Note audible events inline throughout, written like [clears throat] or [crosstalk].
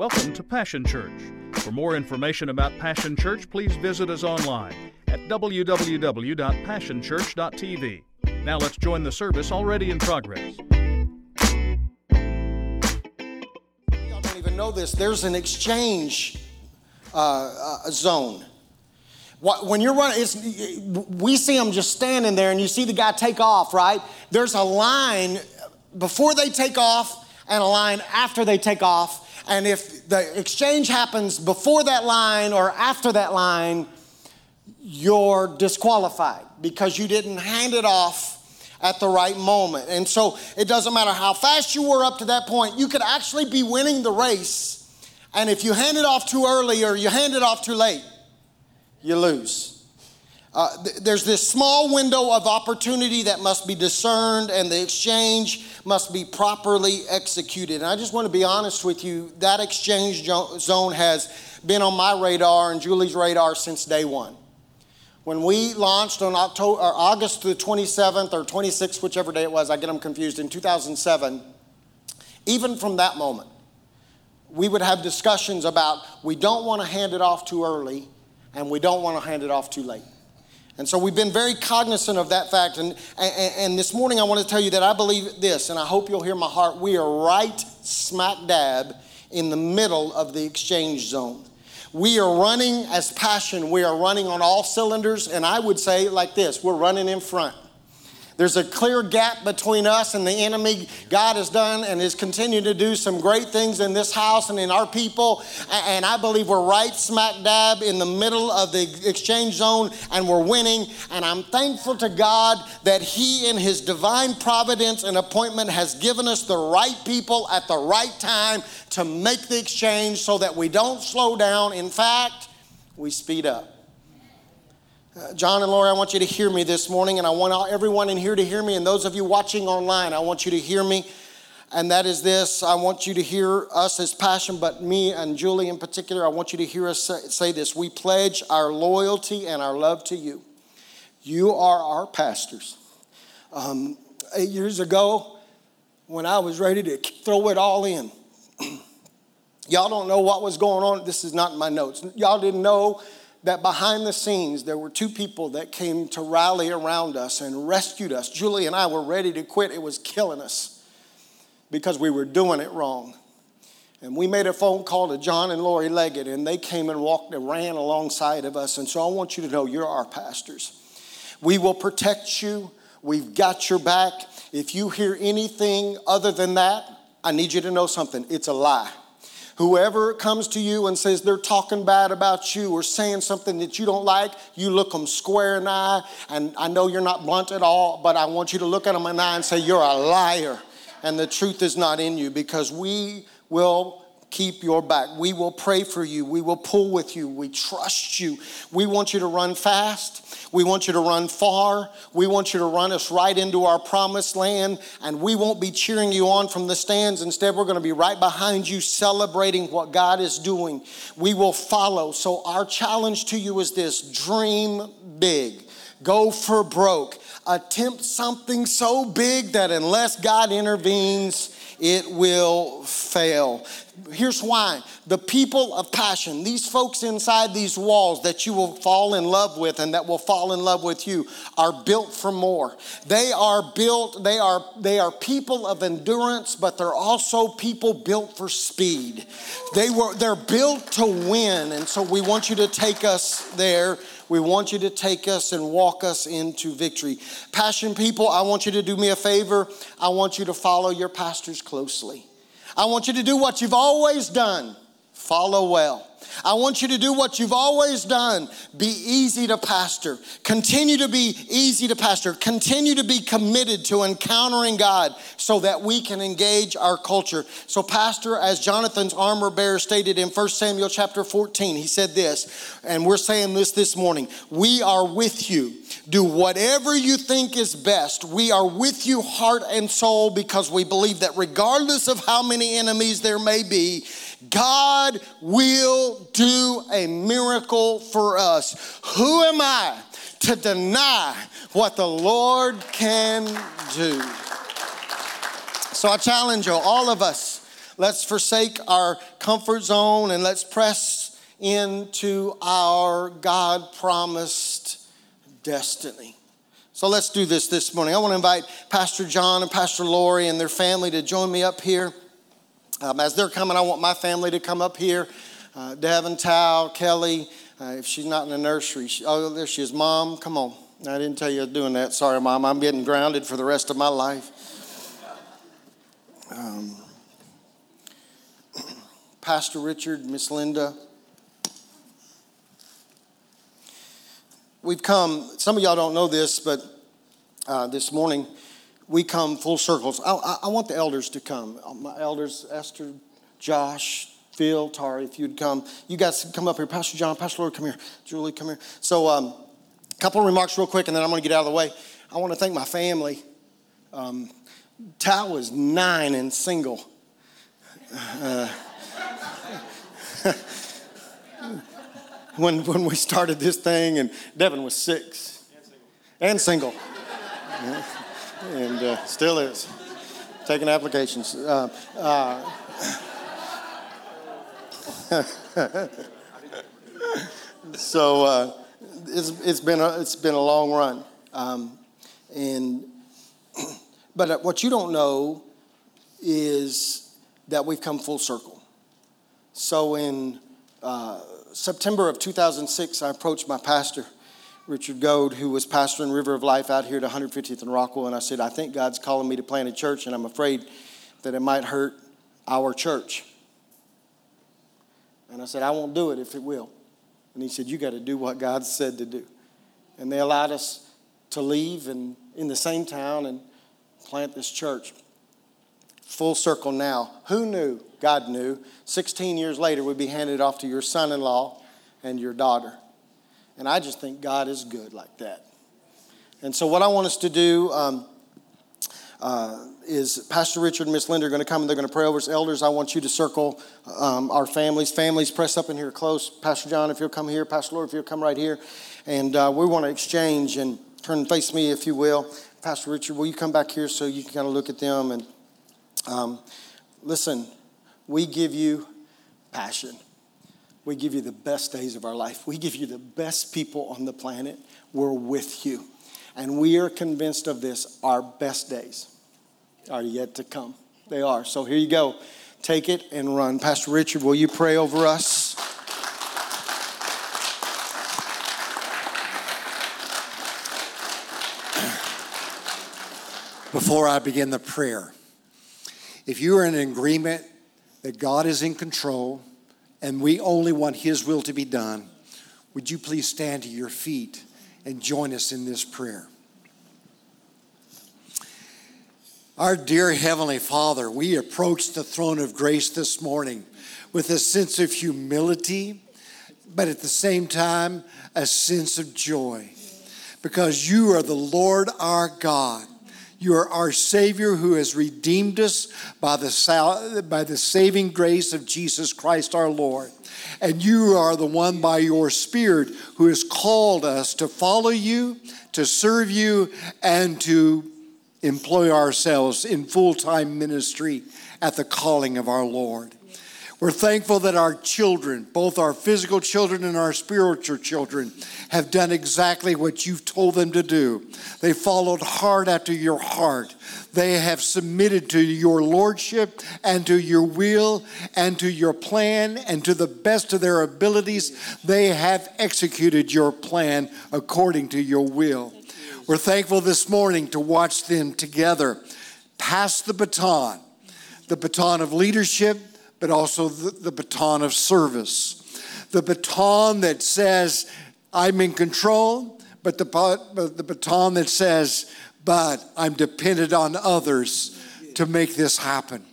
Welcome to Passion Church. For more information about Passion Church, please visit us online at www.passionchurch.tv. Now let's join the service already in progress. Y'all don't even know this. There's an exchange uh, uh, zone. When you're running, we see them just standing there, and you see the guy take off, right? There's a line before they take off and a line after they take off. And if the exchange happens before that line or after that line, you're disqualified because you didn't hand it off at the right moment. And so it doesn't matter how fast you were up to that point, you could actually be winning the race. And if you hand it off too early or you hand it off too late, you lose. Uh, th- there's this small window of opportunity that must be discerned, and the exchange must be properly executed. And I just want to be honest with you that exchange jo- zone has been on my radar and Julie's radar since day one. When we launched on October, August the 27th or 26th, whichever day it was, I get them confused, in 2007, even from that moment, we would have discussions about we don't want to hand it off too early and we don't want to hand it off too late. And so we've been very cognizant of that fact. And, and, and this morning I want to tell you that I believe this, and I hope you'll hear my heart. We are right smack dab in the middle of the exchange zone. We are running as passion, we are running on all cylinders, and I would say like this we're running in front. There's a clear gap between us and the enemy. God has done and is continuing to do some great things in this house and in our people. And I believe we're right smack dab in the middle of the exchange zone and we're winning. And I'm thankful to God that He, in His divine providence and appointment, has given us the right people at the right time to make the exchange so that we don't slow down. In fact, we speed up. John and Lori, I want you to hear me this morning, and I want everyone in here to hear me, and those of you watching online, I want you to hear me. And that is this I want you to hear us as passion, but me and Julie in particular, I want you to hear us say, say this. We pledge our loyalty and our love to you. You are our pastors. Um, eight years ago, when I was ready to throw it all in, [clears throat] y'all don't know what was going on. This is not in my notes. Y'all didn't know that behind the scenes there were two people that came to rally around us and rescued us. Julie and I were ready to quit. It was killing us because we were doing it wrong. And we made a phone call to John and Lori Leggett, and they came and walked and ran alongside of us. And so I want you to know you're our pastors. We will protect you. We've got your back. If you hear anything other than that, I need you to know something. It's a lie. Whoever comes to you and says they're talking bad about you or saying something that you don't like, you look them square in the eye. And I know you're not blunt at all, but I want you to look at them in the eye and say, You're a liar. And the truth is not in you because we will keep your back. We will pray for you. We will pull with you. We trust you. We want you to run fast. We want you to run far. We want you to run us right into our promised land. And we won't be cheering you on from the stands. Instead, we're going to be right behind you celebrating what God is doing. We will follow. So, our challenge to you is this dream big, go for broke, attempt something so big that unless God intervenes, it will fail. Here's why the people of passion, these folks inside these walls that you will fall in love with and that will fall in love with you, are built for more. They are built, they are, they are people of endurance, but they're also people built for speed. They were, they're built to win, and so we want you to take us there. We want you to take us and walk us into victory. Passion people, I want you to do me a favor. I want you to follow your pastors closely. I want you to do what you've always done follow well. I want you to do what you've always done be easy to pastor. Continue to be easy to pastor. Continue to be committed to encountering God so that we can engage our culture. So, Pastor, as Jonathan's armor bearer stated in 1 Samuel chapter 14, he said this, and we're saying this this morning We are with you. Do whatever you think is best. We are with you, heart and soul, because we believe that regardless of how many enemies there may be, God will do a miracle for us. Who am I to deny what the Lord can do? So I challenge you, all of us, let's forsake our comfort zone and let's press into our God promised destiny. So let's do this this morning. I want to invite Pastor John and Pastor Lori and their family to join me up here. Um, as they're coming, I want my family to come up here. Uh, Devin, Kelly, uh, if she's not in the nursery, she, oh, there she is. Mom, come on. I didn't tell you I was doing that. Sorry, Mom. I'm getting grounded for the rest of my life. Um, [clears throat] Pastor Richard, Miss Linda. We've come, some of y'all don't know this, but uh, this morning we come full circles. I, I, I want the elders to come. My elders, Esther, Josh, Phil, Tari, if you'd come. You guys come up here. Pastor John, Pastor Lori, come here. Julie, come here. So, a um, couple of remarks real quick, and then I'm going to get out of the way. I want to thank my family. Um, Tal was nine and single. Uh, [laughs] when, when we started this thing, and Devin was six and single. And, single. And uh, still is. Taking applications. Uh, uh [laughs] so uh, it's, it's, been a, it's been a long run. Um, and, [clears throat] but uh, what you don't know is that we've come full circle. So in uh, September of 2006, I approached my pastor, Richard Goad, who was pastor in River of Life out here at 150th and Rockwell, and I said, I think God's calling me to plant a church, and I'm afraid that it might hurt our church. And I said, I won't do it if it will. And he said, You got to do what God said to do. And they allowed us to leave and in the same town and plant this church. Full circle now. Who knew? God knew. 16 years later, we'd be handed off to your son in law and your daughter. And I just think God is good like that. And so, what I want us to do, um, uh, is Pastor Richard and Miss Linda are going to come and they're going to pray over us. Elders, I want you to circle um, our families. Families, press up in here close. Pastor John, if you'll come here. Pastor Lori, if you'll come right here. And uh, we want to exchange and turn and face me, if you will. Pastor Richard, will you come back here so you can kind of look at them? And um, listen, we give you passion. We give you the best days of our life. We give you the best people on the planet. We're with you. And we are convinced of this our best days are yet to come. They are. So here you go. Take it and run. Pastor Richard, will you pray over us? [clears throat] Before I begin the prayer, if you are in agreement that God is in control and we only want His will to be done, would you please stand to your feet and join us in this prayer? Our dear Heavenly Father, we approach the throne of grace this morning with a sense of humility, but at the same time, a sense of joy. Because you are the Lord our God. You are our Savior who has redeemed us by the, by the saving grace of Jesus Christ our Lord. And you are the one by your Spirit who has called us to follow you, to serve you, and to employ ourselves in full time ministry at the calling of our Lord. We're thankful that our children, both our physical children and our spiritual children, have done exactly what you've told them to do. They followed hard after your heart. They have submitted to your lordship and to your will and to your plan, and to the best of their abilities, they have executed your plan according to your will. We're thankful this morning to watch them together pass the baton, the baton of leadership, but also the, the baton of service. The baton that says, I'm in control, but the, but the baton that says, but I'm dependent on others to make this happen.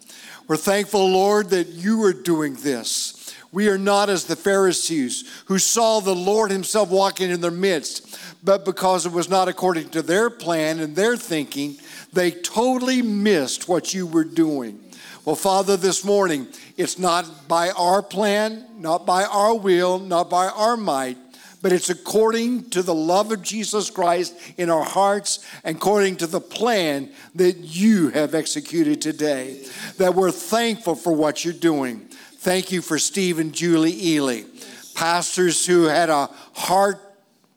We're thankful, Lord, that you are doing this. We are not as the Pharisees who saw the Lord Himself walking in their midst but because it was not according to their plan and their thinking, they totally missed what you were doing. Well, Father, this morning, it's not by our plan, not by our will, not by our might, but it's according to the love of Jesus Christ in our hearts, according to the plan that you have executed today. That we're thankful for what you're doing. Thank you for Steve and Julie Ely, pastors who had a heart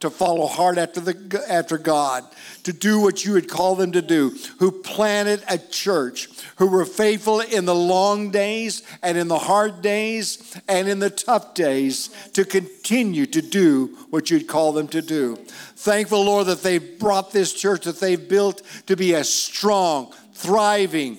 to follow hard after, the, after God, to do what you would call them to do, who planted a church, who were faithful in the long days and in the hard days and in the tough days to continue to do what you'd call them to do. Thankful, Lord, that they've brought this church that they've built to be a strong, thriving,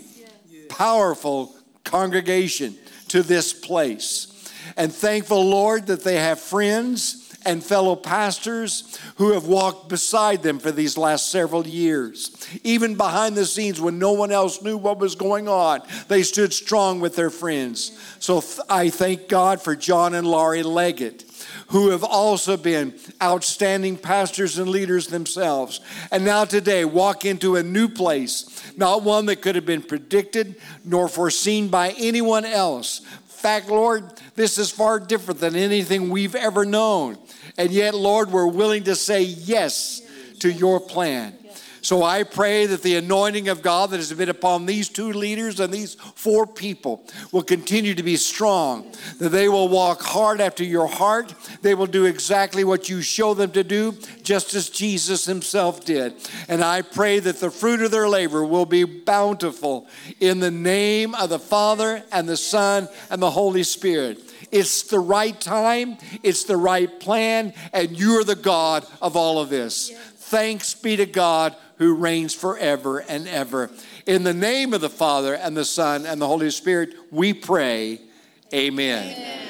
powerful congregation to this place. And thankful, Lord, that they have friends and fellow pastors who have walked beside them for these last several years. Even behind the scenes when no one else knew what was going on, they stood strong with their friends. So th- I thank God for John and Laurie Leggett who have also been outstanding pastors and leaders themselves. And now today walk into a new place, not one that could have been predicted nor foreseen by anyone else. Fact, Lord, this is far different than anything we've ever known. And yet, Lord, we're willing to say yes to your plan. So I pray that the anointing of God that has been upon these two leaders and these four people will continue to be strong, that they will walk hard after your heart. They will do exactly what you show them to do, just as Jesus himself did. And I pray that the fruit of their labor will be bountiful in the name of the Father and the Son and the Holy Spirit. It's the right time, it's the right plan, and you're the God of all of this. Yes. Thanks be to God who reigns forever and ever. In the name of the Father and the Son and the Holy Spirit, we pray. Amen. Amen.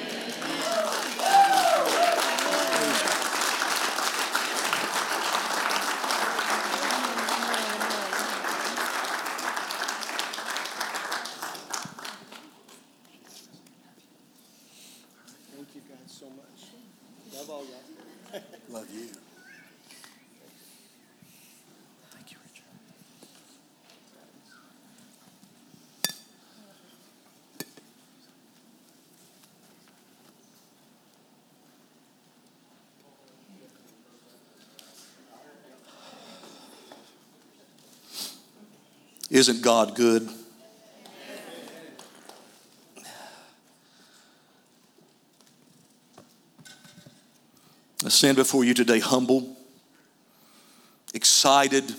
Isn't God good? I stand before you today humble, excited,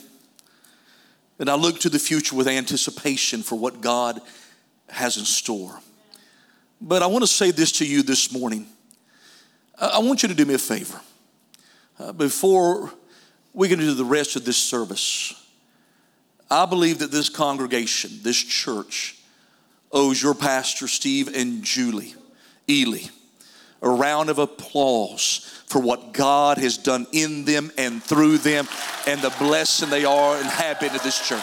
and I look to the future with anticipation for what God has in store. But I want to say this to you this morning. I want you to do me a favor. Uh, before we get into the rest of this service, I believe that this congregation, this church, owes your pastor, Steve and Julie Ely, a round of applause for what God has done in them and through them and the blessing they are and have been to this church.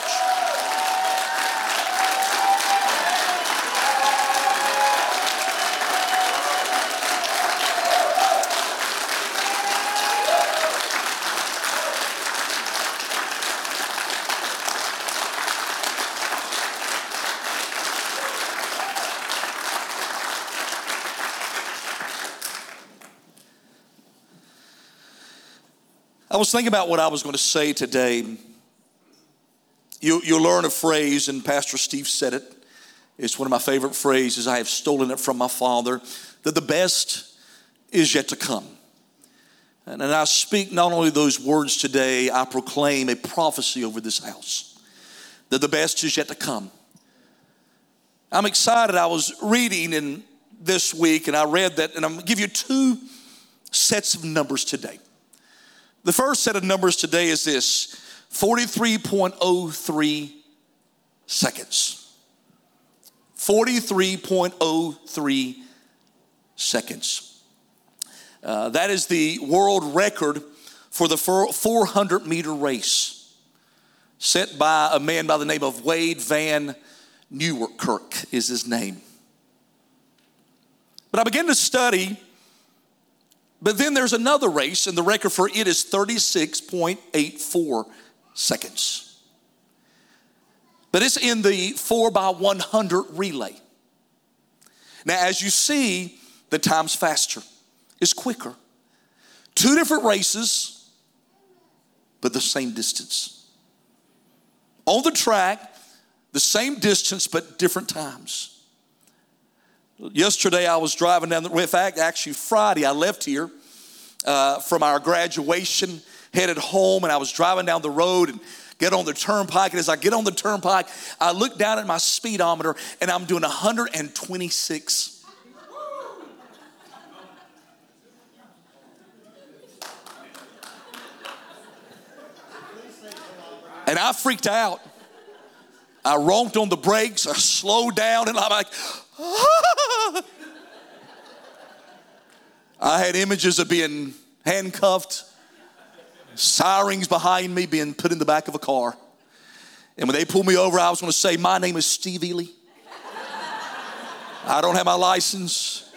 Was thinking about what I was going to say today. You, you'll learn a phrase, and Pastor Steve said it. It's one of my favorite phrases. I have stolen it from my father that the best is yet to come. And, and I speak not only those words today, I proclaim a prophecy over this house that the best is yet to come. I'm excited. I was reading in this week, and I read that, and I'm to give you two sets of numbers today. The first set of numbers today is this 43.03 seconds. 43.03 seconds. Uh, that is the world record for the 400 meter race set by a man by the name of Wayde van Niekerk is his name. But I began to study but then there's another race, and the record for it is 36.84 seconds. But it's in the 4 by 100 relay. Now, as you see, the time's faster, it's quicker. Two different races, but the same distance. On the track, the same distance, but different times. Yesterday, I was driving down the, in fact, actually, Friday, I left here uh, from our graduation, headed home, and I was driving down the road and get on the turnpike. And as I get on the turnpike, I look down at my speedometer and I'm doing 126. And I freaked out. I romped on the brakes, I slowed down, and I'm like. I had images of being handcuffed, sirens behind me, being put in the back of a car. And when they pulled me over, I was going to say, My name is Steve Ely. I don't have my license.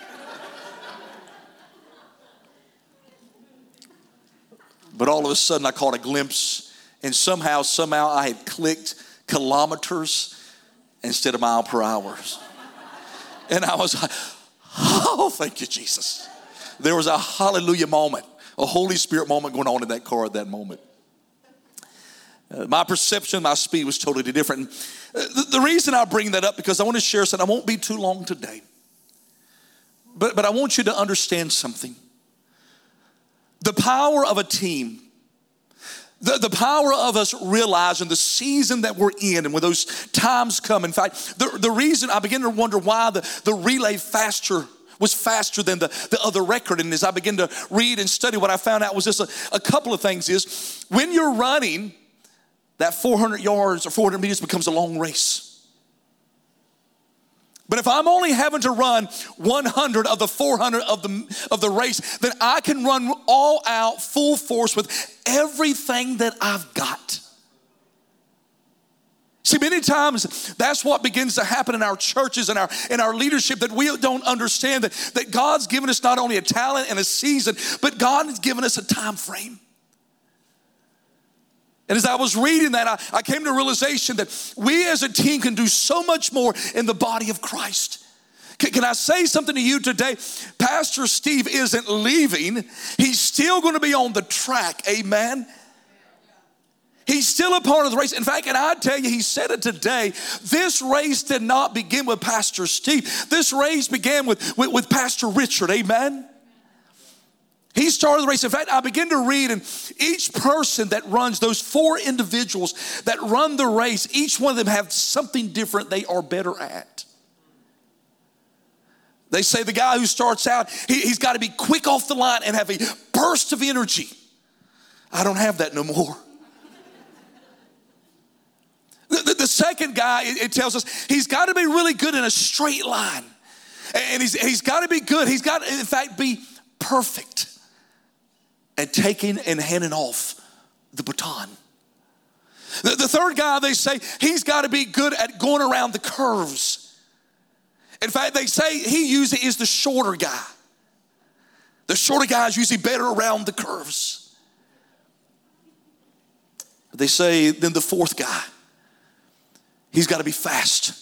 But all of a sudden, I caught a glimpse, and somehow, somehow, I had clicked kilometers instead of mile per hours. And I was like, Oh, thank you, Jesus. There was a hallelujah moment, a Holy Spirit moment going on in that car at that moment. Uh, my perception, my speed was totally different. Uh, the, the, reason I bring that up because I want to share something. I won't be too long today, but but I want you to understand something. The power of a team. The, the power of us realizing the season that we're in and when those times come. In fact, the, the reason I begin to wonder why the, the relay faster was faster than the, the other record. And as I began to read and study, what I found out was just a, a couple of things is when you're running, that 400 yards or 400 meters becomes a long race. But if I'm only having to run 100 of the 400 of the, of the race, then I can run all out, full force with everything that I've got. See, many times that's what begins to happen in our churches and our in our leadership that we don't understand that, that God's given us not only a talent and a season, but God has given us a time frame. And as I was reading that, I, I came to realization that we as a team can do so much more in the body of Christ. Can, can I say something to you today? Pastor Steve isn't leaving, he's still going to be on the track. Amen. He's still a part of the race. In fact, and I tell you, he said it today. This race did not begin with Pastor Steve. This race began with, with, with Pastor Richard. Amen. He started the race. In fact, I begin to read, and each person that runs, those four individuals that run the race, each one of them have something different they are better at. They say the guy who starts out, he, has got to be quick off the line and have a burst of energy. I don't have that no more. The, the, the second guy, it, tells us he's got to be really good in a straight line. And he's, he's got to be good. He's got to, in fact, be perfect at taking and handing off the baton. The, the third guy, they say, he's got to be good at going around the curves. In fact, they say he usually is the shorter guy. The shorter guy is usually better around the curves. They say, then the fourth guy, He's got to be fast.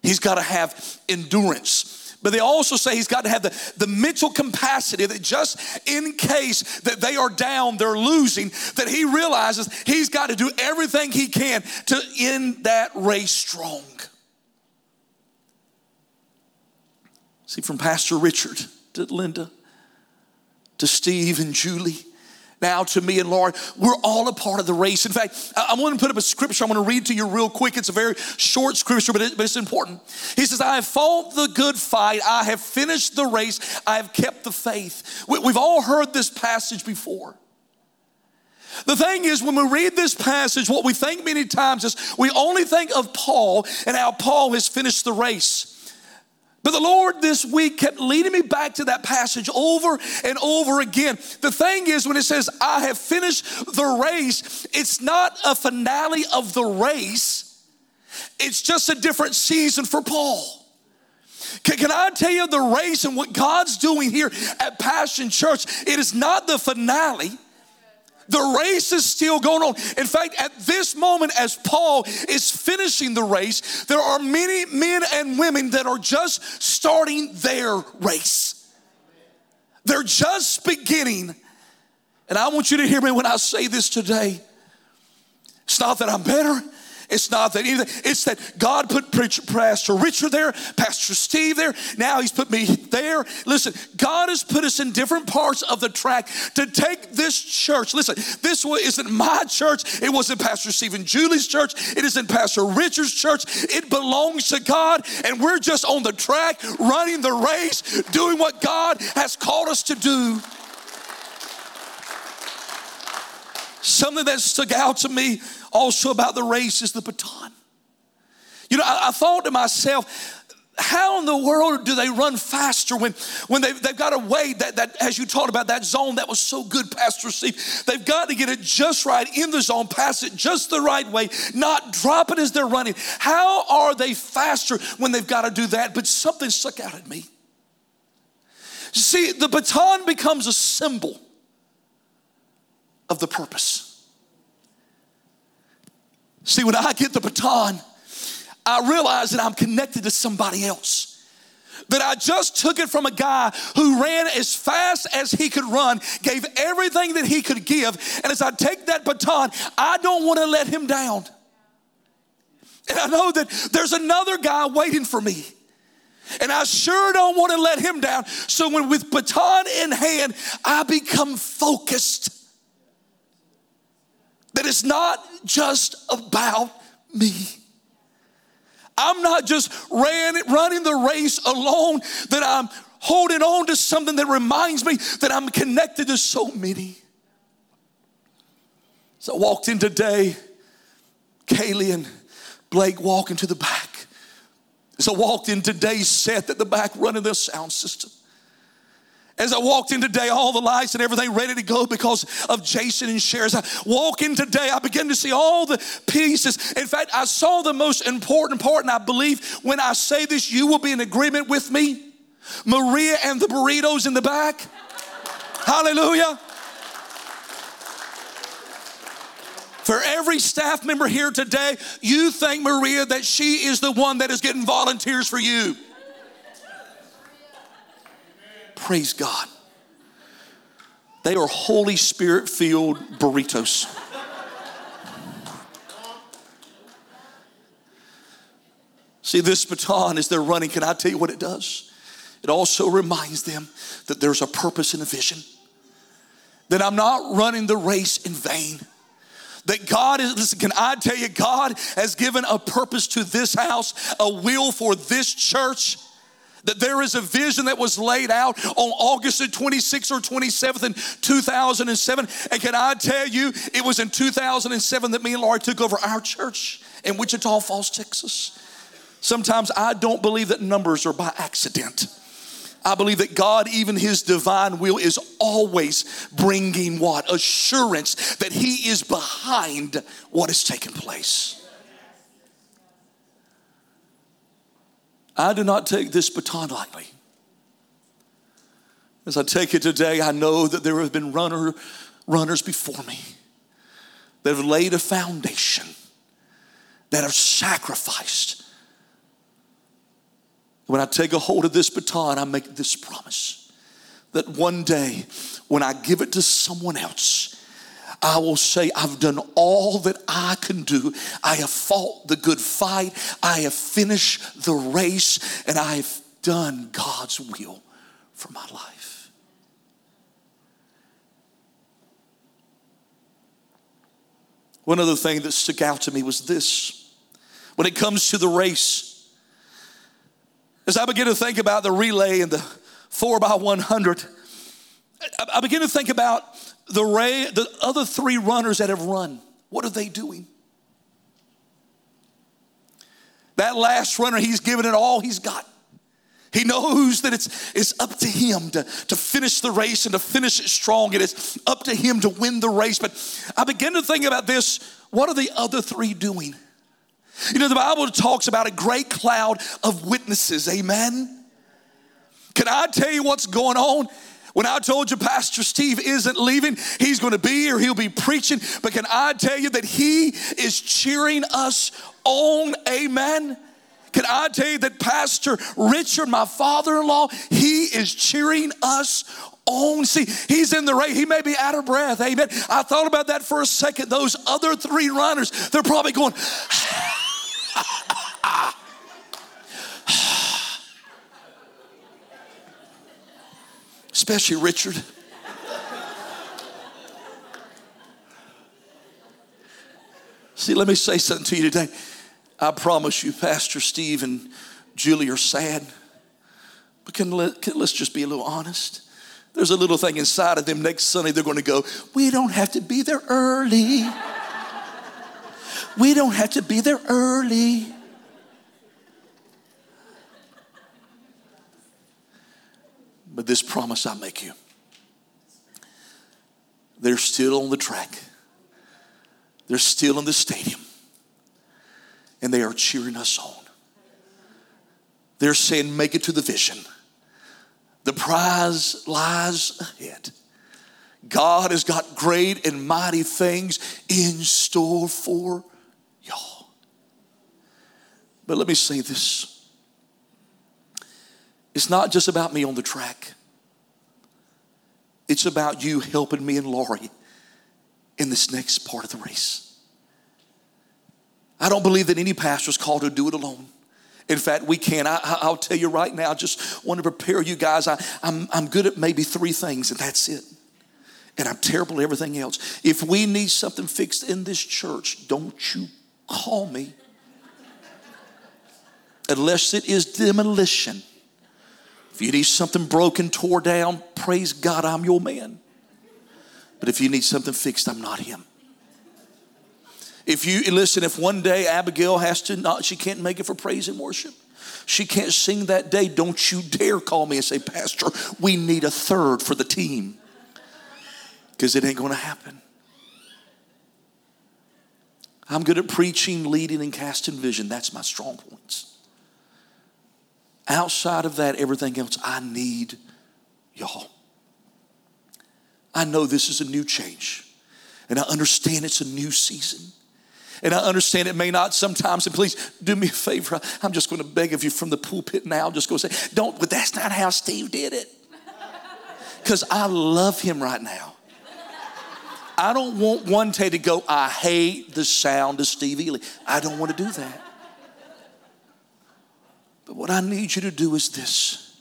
He's got to have endurance. But they also say he's got to have the, the mental capacity that just in case that they are down, they're losing, that he realizes he's got to do everything he can to end that race strong. See, from Pastor Richard to Linda to Steve and Julie now to me and Lori, we're all a part of the race. In fact, I, I want to put up a scripture I'm going to read to you real quick. It's a very short scripture, but, it, but it's important. He says, I have fought the good fight, I have finished the race, I have kept the faith. We, we've all heard this passage before. The thing is, when we read this passage, what we think many times is we only think of Paul and how Paul has finished the race. But the Lord this week kept leading me back to that passage over and over again. The thing is, when it says, I have finished the race, it's not a finale of the race, it's just a different season for Paul. Can, can, I tell you the race and what God's doing here at Passion Church? It is not the finale. The race is still going on. In fact, at this moment, as Paul is finishing the race, there are many men and women that are just starting their race. They're just beginning. And I want you to hear me when I say this today. It's not that I'm better, It's not that anything. It's that God put Pastor Richard there, Pastor Steve there. Now He's put me there. Listen, God has put us in different parts of the track to take this church. Listen, this isn't my church. It wasn't Pastor Steve and Julie's church. It isn't Pastor Richard's church. It belongs to God, and we're just on the track, running the race, doing what God has called us to do. Something that stuck out to me also about the race is the baton. You know, I, I thought to myself, how in the world do they run faster when, when they've, they've got to wait that, that, as you talked about, that zone that was so good, Pastor Steve? They've got to get it just right in the zone, pass it just the right way, not drop it as they're running. How are they faster when they've got to do that? But something stuck out at me. See, the baton becomes a symbol of the purpose. See, when I get the baton, I realize that I'm connected to somebody else. That I just took it from a guy who ran as fast as he could run, gave everything that he could give. And as I take that baton, I don't want to let him down. And I know that there's another guy waiting for me. And I sure don't want to let him down. So when with baton in hand, I become focused. That it's not just about me. I'm not just ran, running the race alone, that I'm holding on to something that reminds me that I'm connected to so many. So I walked in today, Kaylee and Blake walking to the back. As I walked in today, set at the back running the sound system. As I walked in today, all the lights and everything ready to go because of Jason and Cher. As I walk in today, I begin to see all the pieces. In fact, I saw the most important part, and I believe when I say this, you will be in agreement with me. Maria and the burritos in the back. Hallelujah. For every staff member here today, you thank Maria that she is the one that is getting volunteers for you. Praise God. They are Holy Spirit filled burritos. See, this baton as they're running, can I tell you what it does? It also reminds them that there's a purpose and a vision. That I'm not running the race in vain. That God is, listen, can I tell you, God has given a purpose to this house, a will for this church that there is a vision that was laid out on August the 26th or 27th in 2007. And can I tell you, it was in 2007 that me and Laurie took over our church in Wichita Falls, Texas. Sometimes I don't believe that numbers are by accident. I believe that God, even His divine will, is always bringing what? Assurance that He is behind what is taking place. I do not take this baton lightly. As I take it today, I know that there have been runner, runners before me that have laid a foundation, that have sacrificed. When I take a hold of this baton, I make this promise that one day when I give it to someone else, I will say, I've done all that I can do. I have fought the good fight. I have finished the race, and I have done God's will for my life. One other thing that stuck out to me was this when it comes to the race, as I begin to think about the relay and the four by 100, I begin to think about the, ray, the other three runners that have run, what are they doing? That last runner, he's given it all he's got. He knows that it's, it's up to him to, to finish the race and to finish it strong. It is up to him to win the race. But I begin to think about this what are the other three doing? You know, the Bible talks about a great cloud of witnesses. Amen. Can I tell you what's going on? When I told you Pastor Steve isn't leaving, he's going to be here, he'll be preaching. But can I tell you that he is cheering us on? Amen. Can I tell you that Pastor Richard, my father in law, he is cheering us own. See, he's in the race. He may be out of breath. Amen. I thought about that for a second. Those other three runners, they're probably going, [sighs] [laughs] ah, especially Richard. See, let me say something to you today. I promise you, Pastor Steve and Julie are sad. But can, let, can, let's just be a little honest. There's a little thing inside of them next Sunday, they're going to go, We don't have to be there early. we don't have to be there early. But this promise I make you, they're still on the track. They're still in the stadium and they are cheering us on. They're saying, Make it to the vision. The prize lies ahead. God has got great and mighty things in store for y'all. But let me say this it's not just about me on the track, it's about you helping me and Laurie in this next part of the race. I don't believe that any pastor is called to do it alone. In fact, we can't. I, will tell you right now, I just want to prepare you guys. I, I'm, I'm good at maybe three things, and that's it. And I'm terrible at everything else. If we need something fixed in this church, don't you call me. Unless it is demolition. If you need something broken, tore down, praise God, I'm your man. But if you need something fixed, I'm not him. If you listen, if one day Abigail has to not, she can't make it for praise and worship. She can't sing that day. Don't you dare call me and say, Pastor, we need a third for the team. Because it ain't going to happen. I'm good at preaching, leading, and casting vision. That's my strong points. Outside of that, everything else, I need y'all. I know this is a new change, and I understand it's a new season. And I understand it may not sometimes, and please do me a favor. I'm just going to beg of you from the pulpit now. Just go say, don't, but that's not how Steve did it. Because I love him right now. I don't want one day to go, I hate the sound of Steve Ely. I don't want to do that. But what I need you to do is this.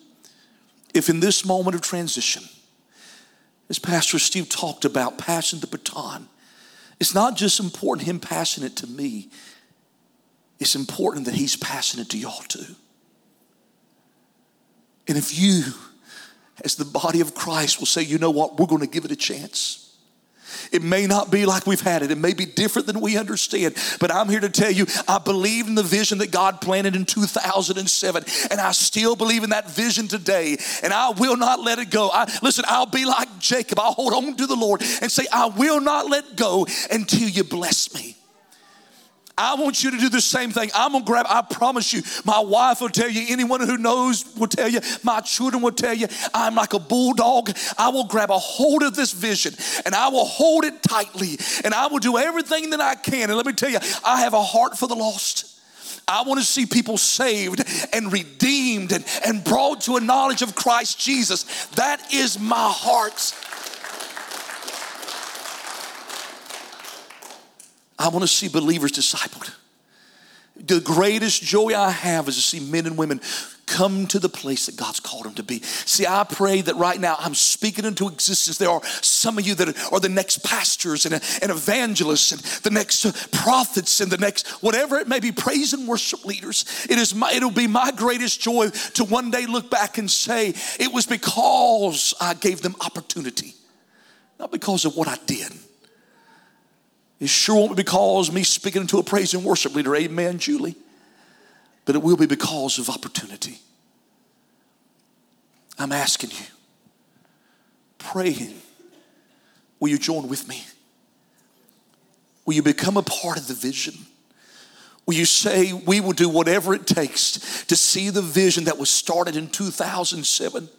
If in this moment of transition, as Pastor Steve talked about, passing the baton, it's not just important him passing it to me, it's important that he's passing it to y'all too. And if you, as the body of Christ, will say, you know what, we're going to give it a chance. It may not be like we've had it. It may be different than we understand. But I'm here to tell you, I believe in the vision that God planted in 2007. And I still believe in that vision today. And I will not let it go. I, listen, I'll be like Jacob. I'll hold on to the Lord and say, I will not let go until you bless me. I want you to do the same thing. I'm gonna grab, I promise you, my wife will tell you, anyone who knows will tell you, my children will tell you, I'm like a bulldog. I will grab a hold of this vision and I will hold it tightly and I will do everything that I can. And let me tell you, I have a heart for the lost. I want to see people saved and redeemed and, and brought to a knowledge of Christ Jesus. That is my heart. I want to see believers discipled. The greatest joy I have is to see men and women come to the place that God's called them to be. See, I pray that right now I'm speaking into existence. There are some of you that are the next pastors and, and evangelists and the next prophets and the next whatever it may be, praise and worship leaders. It is my, it'll be my greatest joy to one day look back and say, it was because I gave them opportunity, not because of what I did. It sure won't be because me speaking to a praise and worship leader, amen, Julie. But it will be because of opportunity. I'm asking you, praying, will you join with me? Will you become a part of the vision? Will you say we will do whatever it takes to see the vision that was started in 2007?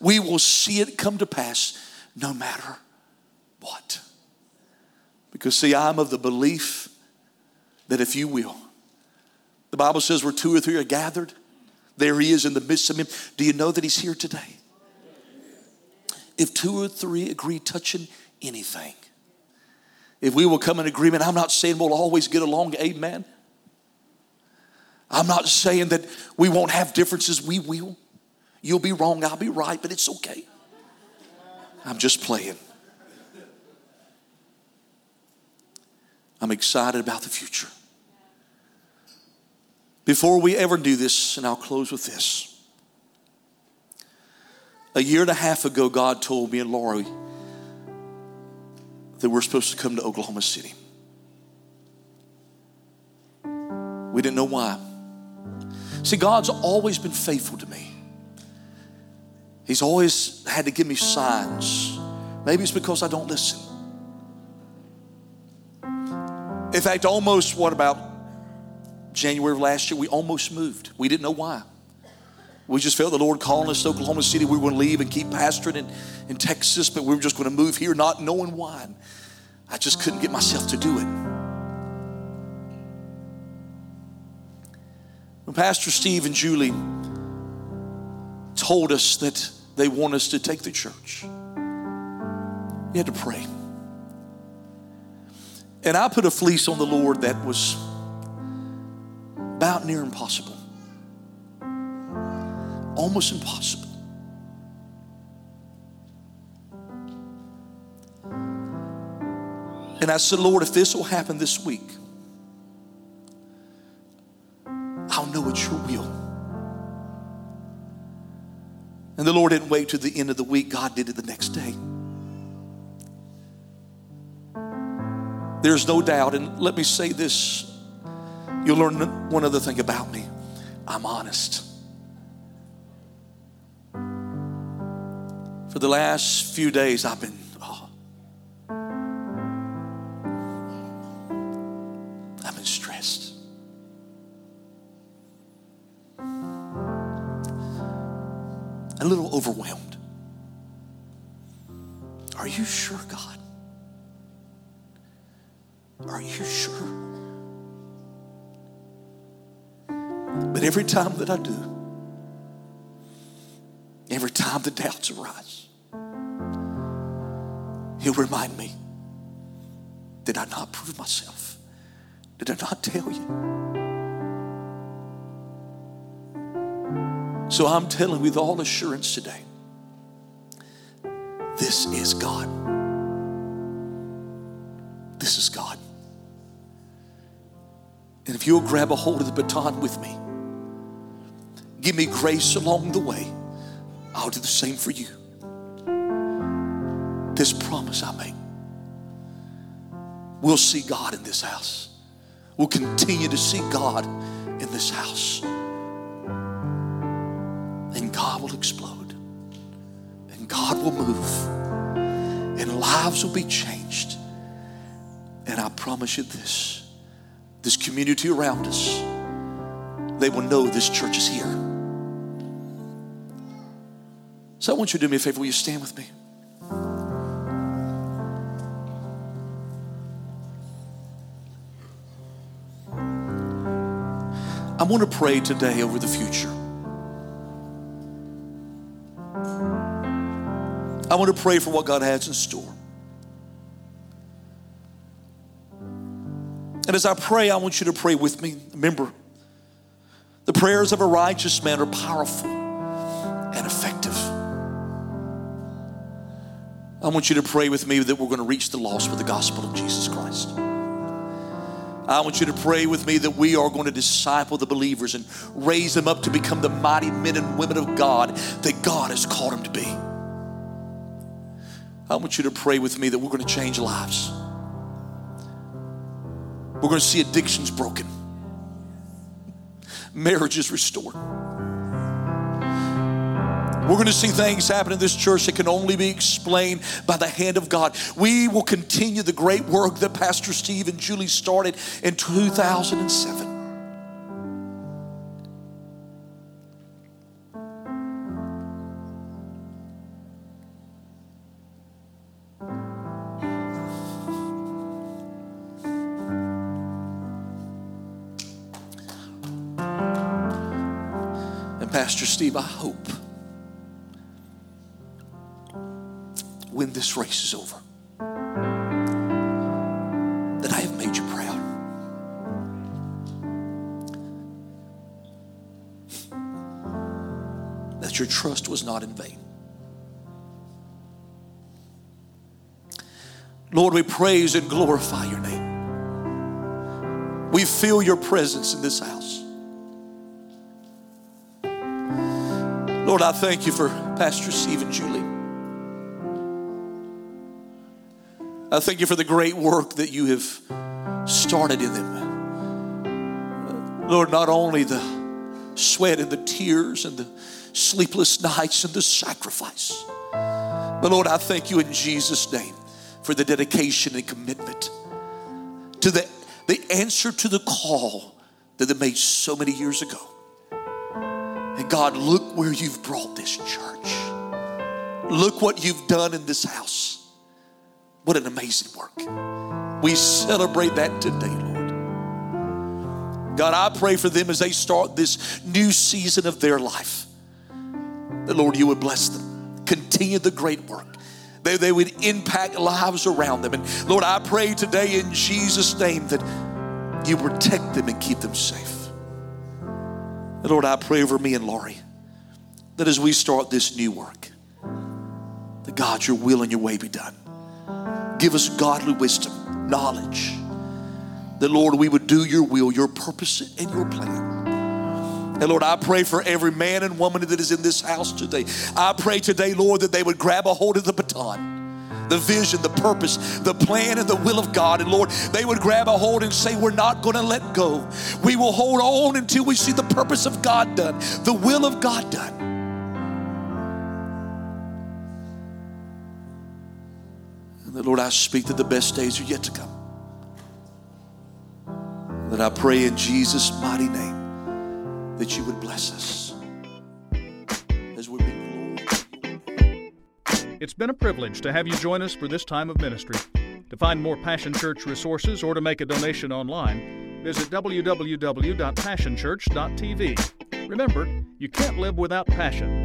We will see it come to pass no matter what. Because, see, I'm of the belief that if you will, the Bible says where two or three are gathered, there he is in the midst of him. Do you know that he's here today? if two or three agree touching anything. If we will come in agreement, I'm not saying we'll always get along, amen. I'm not saying that we won't have differences, we will. You'll be wrong, I'll be right, but it's okay. I'm just playing. I'm excited about the future. Before we ever do this, and I'll close with this. A year and a half ago, God told me and Lori that we're supposed to come to Oklahoma City. We didn't know why. See, God's always been faithful to me. He's always had to give me signs. Maybe it's because I don't listen. In fact, almost what about January of last year, we almost moved. We didn't know why. We just felt the Lord calling us to Oklahoma City. We were going to leave and keep pastoring in, in Texas, but we were just going to move here, not knowing why. I just couldn't get myself to do it. When Pastor Steve and Julie told us that they want us to take the church, we had to pray. And I put a fleece on the Lord that was about near impossible almost impossible. And I said, Lord, if this will happen this week, I'll know it's your will. And the Lord didn't wait to the end of the week, God did it the next day. There's no doubt, and let me say this you'll learn one other thing about me I'm honest. For the last few days, I've been, oh, I've been stressed. A little overwhelmed. Every time that I do, every time the doubts arise, He'll remind me Did I not prove myself? Did I not tell you? So I'm telling with all assurance today this is God. This is God. And if you'll grab a hold of the baton with me, give me grace along the way, I'll do the same for you this promise I make. We'll see God in this house. We'll continue to see God in this house. And God will explode. And God will move. And lives will be changed. And I promise you this this community around us, they will know this church is here. So I want you to do me a favor. Will you stand with me? I want to pray today over the future. I want to pray for what God has in store. And as I pray, I want you to pray with me. Remember, the prayers of a righteous man are powerful and effective. I want you to pray with me that we're going to reach the lost with the gospel of Jesus Christ. I want you to pray with me that we are going to disciple the believers and raise them up to become the mighty men and women of God that God has called them to be. I want you to pray with me that we're going to change lives. We're going to see addictions broken, marriages restored we're going to see things happen in this church that can only be explained by the hand of God. We will continue the great work that Pastor Steve and Julie started in 2007. And Pastor Steve, I hope when this race is over, that I have made you proud. That your trust was not in vain. Lord, we praise and glorify your name. We feel your presence in this house. Lord, I thank you for Pastor Steve and Julie. I thank you for the great work that you have started in them. Lord, not only the sweat and the tears and the sleepless nights and the sacrifice, but Lord, I thank you in Jesus' name for the dedication and commitment to the, the answer to the call that they made so many years ago. And God, look where you've brought this church. Look what you've done in this house. What an amazing work. We celebrate that today, Lord. God, I pray for them as they start this new season of their life. That, Lord, you would bless them. Continue the great work they, they would impact lives around them. And Lord, I pray today in Jesus' name that you protect them and keep them safe. And Lord, I pray over me and Lori that as we start this new work, that God, your will and your way be done. Give us godly wisdom, knowledge, that Lord, we would do your will, your purpose, and your plan. And Lord, I pray for every man and woman that is in this house today. I pray today, Lord, that they would grab a hold of the baton, the vision, the purpose, the plan, and the will of God. And Lord, they would grab a hold and say, We're not going to let go. We will hold on until we see the purpose of God done, the will of God done. Lord, I speak that the best days are yet to come. That I pray in Jesus' mighty name that you would bless us as we bring. It's been a privilege to have you join us for this time of ministry. To find more Passion Church resources or to make a donation online, visit www.passionchurch.tv. Remember, you can't live without passion.